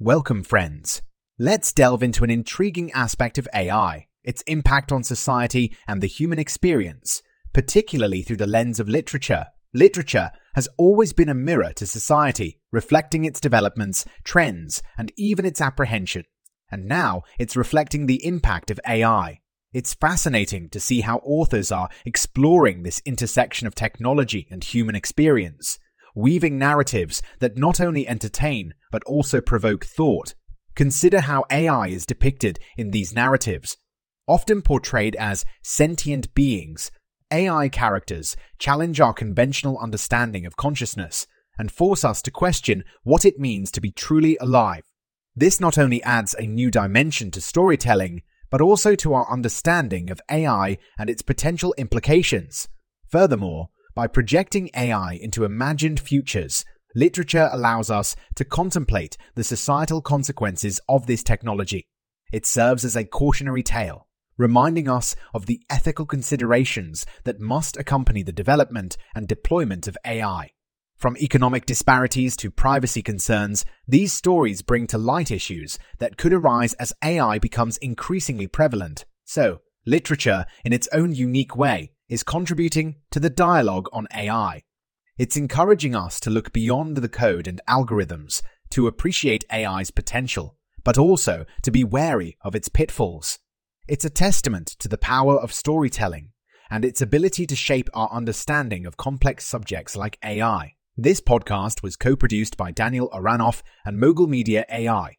Welcome, friends. Let's delve into an intriguing aspect of AI, its impact on society and the human experience, particularly through the lens of literature. Literature has always been a mirror to society, reflecting its developments, trends, and even its apprehension. And now it's reflecting the impact of AI. It's fascinating to see how authors are exploring this intersection of technology and human experience, weaving narratives that not only entertain but also provoke thought. Consider how AI is depicted in these narratives. Often portrayed as sentient beings, AI characters challenge our conventional understanding of consciousness and force us to question what it means to be truly alive. This not only adds a new dimension to storytelling, but also to our understanding of AI and its potential implications. Furthermore, by projecting AI into imagined futures, literature allows us to contemplate the societal consequences of this technology. It serves as a cautionary tale, reminding us of the ethical considerations that must accompany the development and deployment of AI. From economic disparities to privacy concerns, these stories bring to light issues that could arise as AI becomes increasingly prevalent. So, literature, in its own unique way, is contributing to the dialogue on AI. It's encouraging us to look beyond the code and algorithms to appreciate AI's potential, but also to be wary of its pitfalls. It's a testament to the power of storytelling and its ability to shape our understanding of complex subjects like AI. This podcast was co produced by Daniel Aronoff and Mogul Media AI.